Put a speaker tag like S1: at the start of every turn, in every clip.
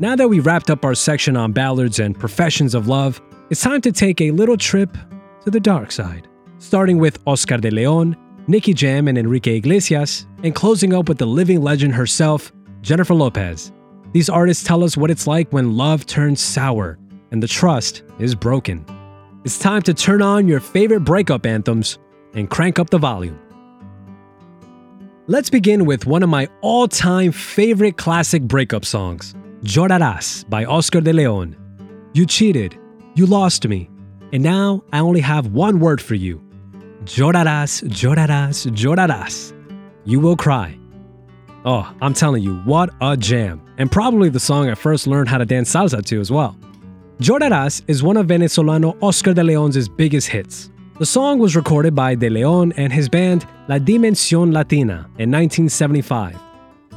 S1: Now that we wrapped up our section on ballads and professions of love, it's time to take a little trip to the dark side. Starting with Oscar de Leon, Nicky Jam, and Enrique Iglesias, and closing up with the living legend herself, Jennifer Lopez. These artists tell us what it's like when love turns sour and the trust is broken. It's time to turn on your favorite breakup anthems and crank up the volume. Let's begin with one of my all time favorite classic breakup songs, Llorarás by Oscar de Leon. You cheated, you lost me, and now I only have one word for you. Llorarás, llorarás, llorarás. You will cry. Oh, I'm telling you, what a jam. And probably the song I first learned how to dance salsa to as well. Llorarás is one of Venezolano Oscar de Leon's biggest hits. The song was recorded by De Leon and his band La Dimensión Latina in 1975.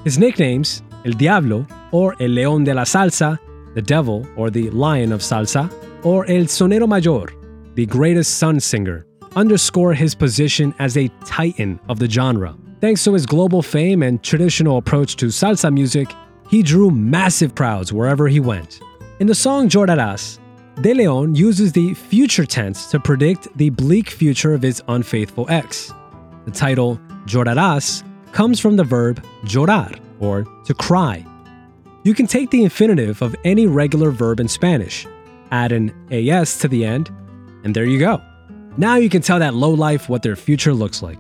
S1: His nicknames, El Diablo, or El León de la Salsa, the Devil, or the Lion of Salsa, or El Sonero Mayor, the greatest son singer, underscore his position as a titan of the genre. Thanks to his global fame and traditional approach to salsa music, he drew massive crowds wherever he went. In the song Llorarás, De Leon uses the future tense to predict the bleak future of his unfaithful ex. The title Llorarás comes from the verb llorar, or to cry. You can take the infinitive of any regular verb in Spanish, add an as to the end, and there you go. Now you can tell that lowlife what their future looks like.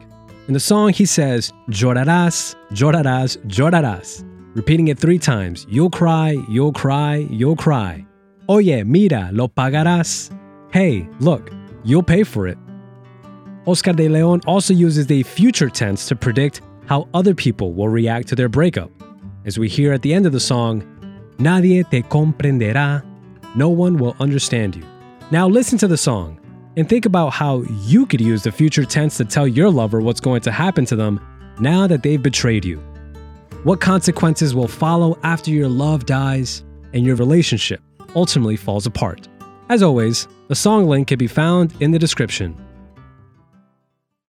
S1: In the song, he says, Llorarás, llorarás, llorarás, repeating it three times. You'll cry, you'll cry, you'll cry. Oye, mira, lo pagarás. Hey, look, you'll pay for it. Oscar de Leon also uses the future tense to predict how other people will react to their breakup. As we hear at the end of the song, Nadie te comprenderá. No one will understand you. Now listen to the song and think about how you could use the future tense to tell your lover what's going to happen to them now that they've betrayed you. What consequences will follow after your love dies and your relationship ultimately falls apart? As always, the song link can be found in the description.